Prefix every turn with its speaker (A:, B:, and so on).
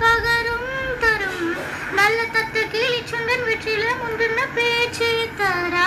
A: பகரும் தரும். நல்ல தத்து கிளி சுண்டன் வெற்றில முந்தின பேச்சு தர